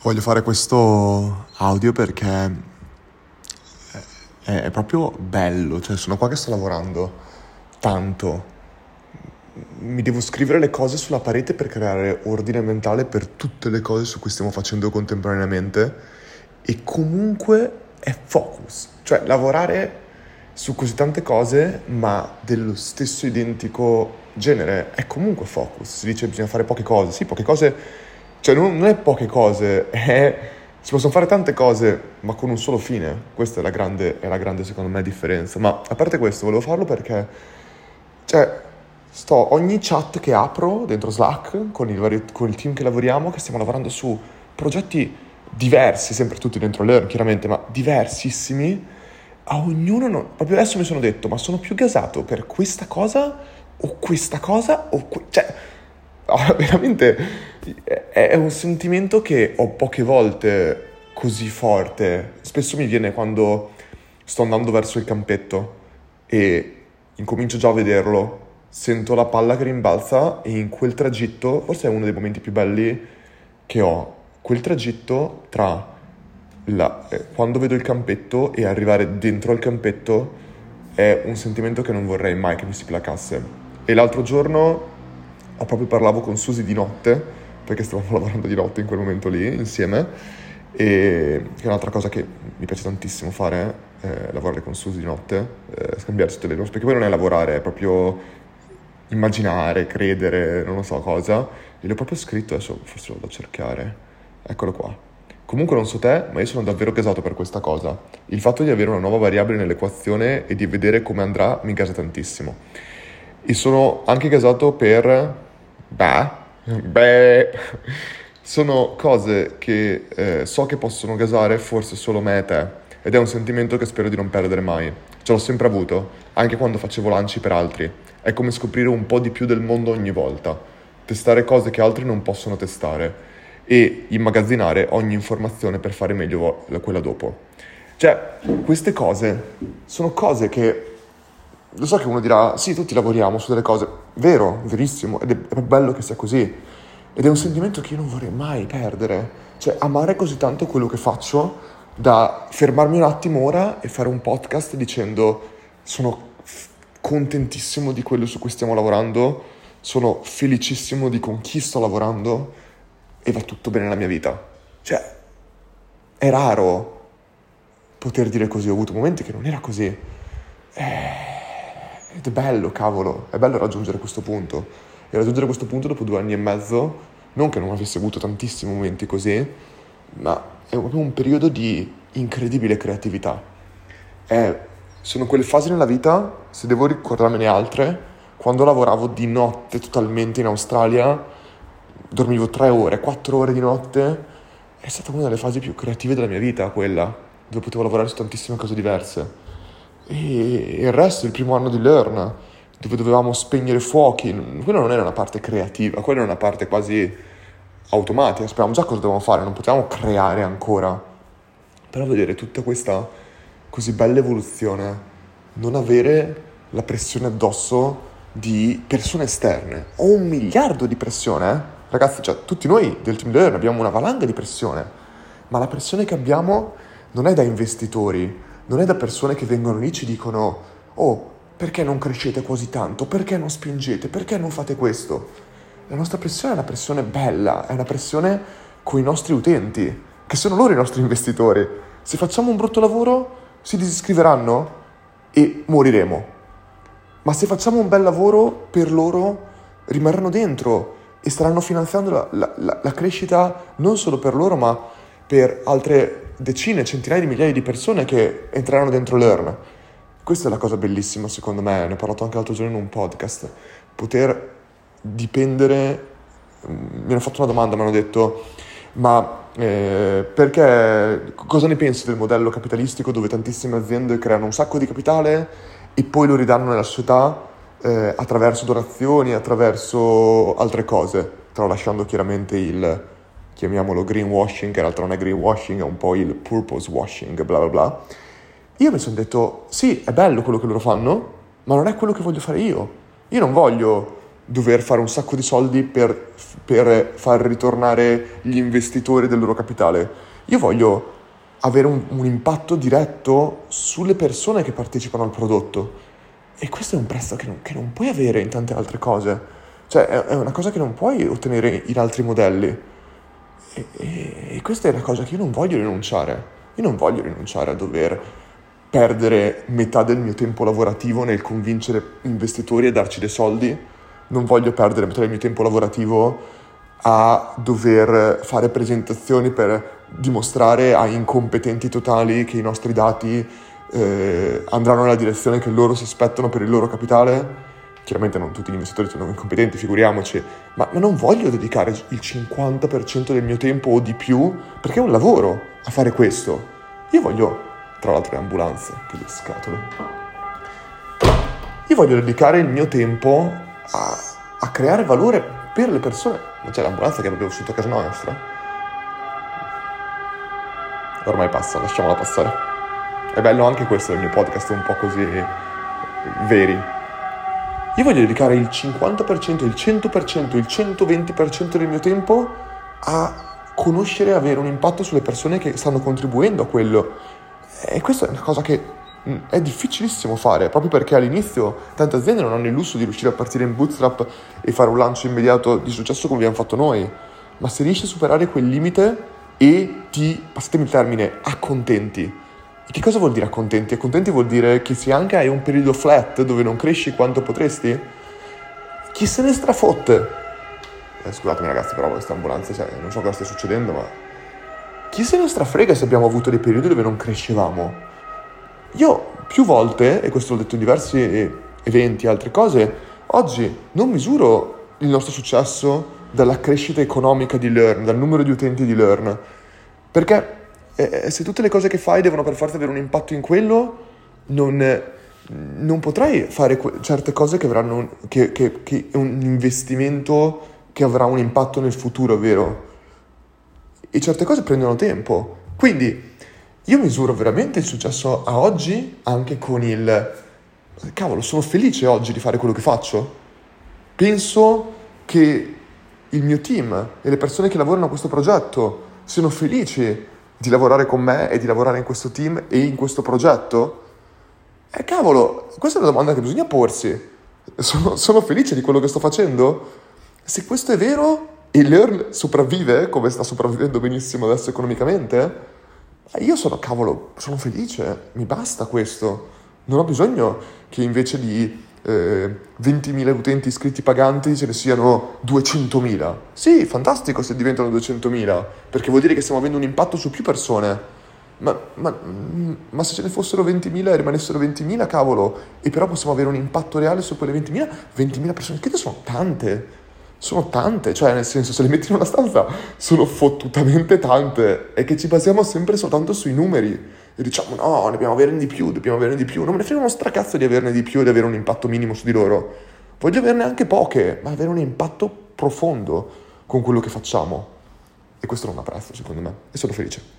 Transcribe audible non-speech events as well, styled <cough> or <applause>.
Voglio fare questo audio perché è, è proprio bello, cioè sono qua che sto lavorando tanto. Mi devo scrivere le cose sulla parete per creare ordine mentale per tutte le cose su cui stiamo facendo contemporaneamente e comunque è focus, cioè lavorare su così tante cose ma dello stesso identico genere è comunque focus. Si dice che bisogna fare poche cose, sì, poche cose cioè non, non è poche cose, <laughs> è, si possono fare tante cose ma con un solo fine. Questa è la grande, è la grande secondo me differenza. Ma a parte questo volevo farlo perché, cioè, sto ogni chat che apro dentro Slack con il, con il team che lavoriamo, che stiamo lavorando su progetti diversi, sempre tutti dentro Learn chiaramente, ma diversissimi, a ognuno, non, proprio adesso mi sono detto, ma sono più gasato per questa cosa o questa cosa o... Que- cioè, <laughs> veramente è un sentimento che ho poche volte così forte. Spesso mi viene quando sto andando verso il campetto e incomincio già a vederlo. Sento la palla che rimbalza e in quel tragitto, forse è uno dei momenti più belli che ho, quel tragitto tra la, eh, quando vedo il campetto e arrivare dentro al campetto è un sentimento che non vorrei mai che mi si placasse. E l'altro giorno ho proprio parlavo con Susi di notte perché stavamo lavorando di notte in quel momento lì insieme e che è un'altra cosa che mi piace tantissimo fare, eh, lavorare con Susi di notte, eh, le cose, perché poi non è lavorare, è proprio immaginare, credere, non lo so cosa. E l'ho proprio scritto, adesso forse lo vado a cercare. Eccolo qua. Comunque non so te, ma io sono davvero gasato per questa cosa. Il fatto di avere una nuova variabile nell'equazione e di vedere come andrà mi gasa tantissimo. E sono anche gasato per... Beh, Beh, sono cose che eh, so che possono gasare forse solo me e te ed è un sentimento che spero di non perdere mai. Ce l'ho sempre avuto, anche quando facevo lanci per altri. È come scoprire un po' di più del mondo ogni volta, testare cose che altri non possono testare e immagazzinare ogni informazione per fare meglio quella dopo. Cioè, queste cose sono cose che lo so che uno dirà, sì, tutti lavoriamo su delle cose, vero, verissimo, ed è, bello che sia così. Ed è un sentimento che io non vorrei mai perdere. Cioè, amare così tanto quello che faccio da fermarmi un attimo ora e fare un podcast dicendo sono contentissimo di quello su cui stiamo lavorando, sono felicissimo di con chi sto lavorando e va tutto bene nella mia vita. Cioè, è raro poter dire così, ho avuto momenti che non era così. Eh ed è bello, cavolo, è bello raggiungere questo punto. E raggiungere questo punto dopo due anni e mezzo, non che non avessi avuto tantissimi momenti così, ma è proprio un periodo di incredibile creatività. È, sono quelle fasi nella vita, se devo ricordarmene altre, quando lavoravo di notte totalmente in Australia, dormivo tre ore, quattro ore di notte, è stata una delle fasi più creative della mia vita quella, dove potevo lavorare su tantissime cose diverse e il resto, il primo anno di Learn, dove dovevamo spegnere fuochi, quella non era una parte creativa, quella era una parte quasi automatica, sapevamo già cosa dovevamo fare, non potevamo creare ancora. Però vedere tutta questa così bella evoluzione, non avere la pressione addosso di persone esterne. Ho un miliardo di pressione, eh? Ragazzi, cioè, tutti noi del team Learn abbiamo una valanga di pressione, ma la pressione che abbiamo non è da investitori, non è da persone che vengono lì e ci dicono oh, perché non crescete così tanto? Perché non spingete? Perché non fate questo? La nostra pressione è una pressione bella, è una pressione con i nostri utenti, che sono loro i nostri investitori. Se facciamo un brutto lavoro, si disiscriveranno e moriremo. Ma se facciamo un bel lavoro, per loro rimarranno dentro e staranno finanziando la, la, la, la crescita non solo per loro, ma per altre decine, centinaia di migliaia di persone che entreranno dentro Learn. Questa è la cosa bellissima secondo me, ne ho parlato anche l'altro giorno in un podcast, poter dipendere, mm, mi hanno fatto una domanda, mi hanno detto, ma eh, perché, cosa ne pensi del modello capitalistico dove tantissime aziende creano un sacco di capitale e poi lo ridanno nella società eh, attraverso donazioni, attraverso altre cose, tralasciando chiaramente il chiamiamolo greenwashing, che in realtà non è greenwashing, è un po' il purpose washing, bla bla bla. Io mi sono detto, sì, è bello quello che loro fanno, ma non è quello che voglio fare io. Io non voglio dover fare un sacco di soldi per, per far ritornare gli investitori del loro capitale. Io voglio avere un, un, impatto diretto sulle persone che partecipano al prodotto. E questo è un prezzo che non, che non puoi avere in tante altre cose. Cioè, è, è, una cosa che non puoi ottenere in altri modelli. E, e, e questa è una cosa che io non voglio rinunciare. Io non voglio rinunciare a dover perdere metà del mio tempo lavorativo nel convincere investitori a darci dei soldi. Non voglio perdere metà del mio tempo lavorativo a dover fare presentazioni per dimostrare ai incompetenti totali che i nostri dati eh, andranno nella direzione che loro si aspettano per il loro capitale. Chiaramente non tutti gli investitori sono incompetenti, figuriamoci, ma, ma non voglio dedicare il 50% del mio tempo o di più perché è un lavoro a fare questo. Io voglio, tra l'altro le ambulanze, che le scatole. Io voglio dedicare il mio tempo a, a creare valore per le persone. Ma c'è l'ambulanza che abbiamo uscito a casa nostra? Ormai passa, lasciamola passare. È bello anche questo del mio podcast, un po' così veri. Io voglio dedicare il 50%, il 100%, il 120% del mio tempo a conoscere e avere un impatto sulle persone che stanno contribuendo a quello. E questa è una cosa che è difficilissimo fare, proprio perché all'inizio tante aziende non hanno il lusso di riuscire a partire in bootstrap e fare un lancio immediato di successo come abbiamo fatto noi. Ma se riesci a superare quel limite e ti, passatemi il termine, accontenti. E che cosa vuol dire accontenti? Accontenti vuol dire che se anche hai un periodo flat dove non cresci quanto potresti, chi se ne strafotte? eh, scusatemi ragazzi però questa ambulanza, cioè, non so cosa stia succedendo, ma chi se ne strafrega se abbiamo avuto dei periodi dove non crescevamo? Io più volte, e questo l'ho detto in diversi eventi e altre cose, oggi non misuro il nostro successo dalla crescita economica di Learn, dal numero di utenti di Learn, perché eh, se tutte le cose che fai devono per forza avere un impatto in quello, non, non potrai fare que- certe cose che avranno che, che, che un investimento che avrà un impatto nel futuro, vero? E certe cose prendono tempo. Quindi io misuro veramente il successo a oggi anche con il... Cavolo, sono felice oggi di fare quello che faccio. Penso che il mio team e le persone che lavorano a questo progetto siano felici di lavorare con me e di lavorare in questo team e in questo progetto? Eh, cavolo, questa è una domanda che bisogna porsi. Sono, sono felice di quello che sto facendo? Se questo è vero e Learn sopravvive, come sta sopravvivendo benissimo adesso economicamente, eh, io sono, cavolo, sono felice, mi basta questo. Non ho bisogno che invece di eh, 20.000 utenti iscritti paganti ce ne siano 200.000. Sì, fantastico se diventano 200.000, perché vuol dire che stiamo avendo un impatto su più persone. Ma, ma, ma, se ce ne fossero 20.000 e rimanessero 20.000, cavolo, e però possiamo avere un impatto reale su quelle 20.000, 20.000 persone, che sono tante sono tante, cioè nel senso se le metti in una stanza sono fottutamente tante. E che ci basiamo sempre soltanto sui numeri. E diciamo no, dobbiamo averne di più, dobbiamo averne di più, non me ne frega uno stracazzo di averne di più e di avere un impatto minimo su di loro, voglio averne anche poche, ma avere un impatto profondo con quello che facciamo. E questo non ha prezzo secondo me. E sono felice.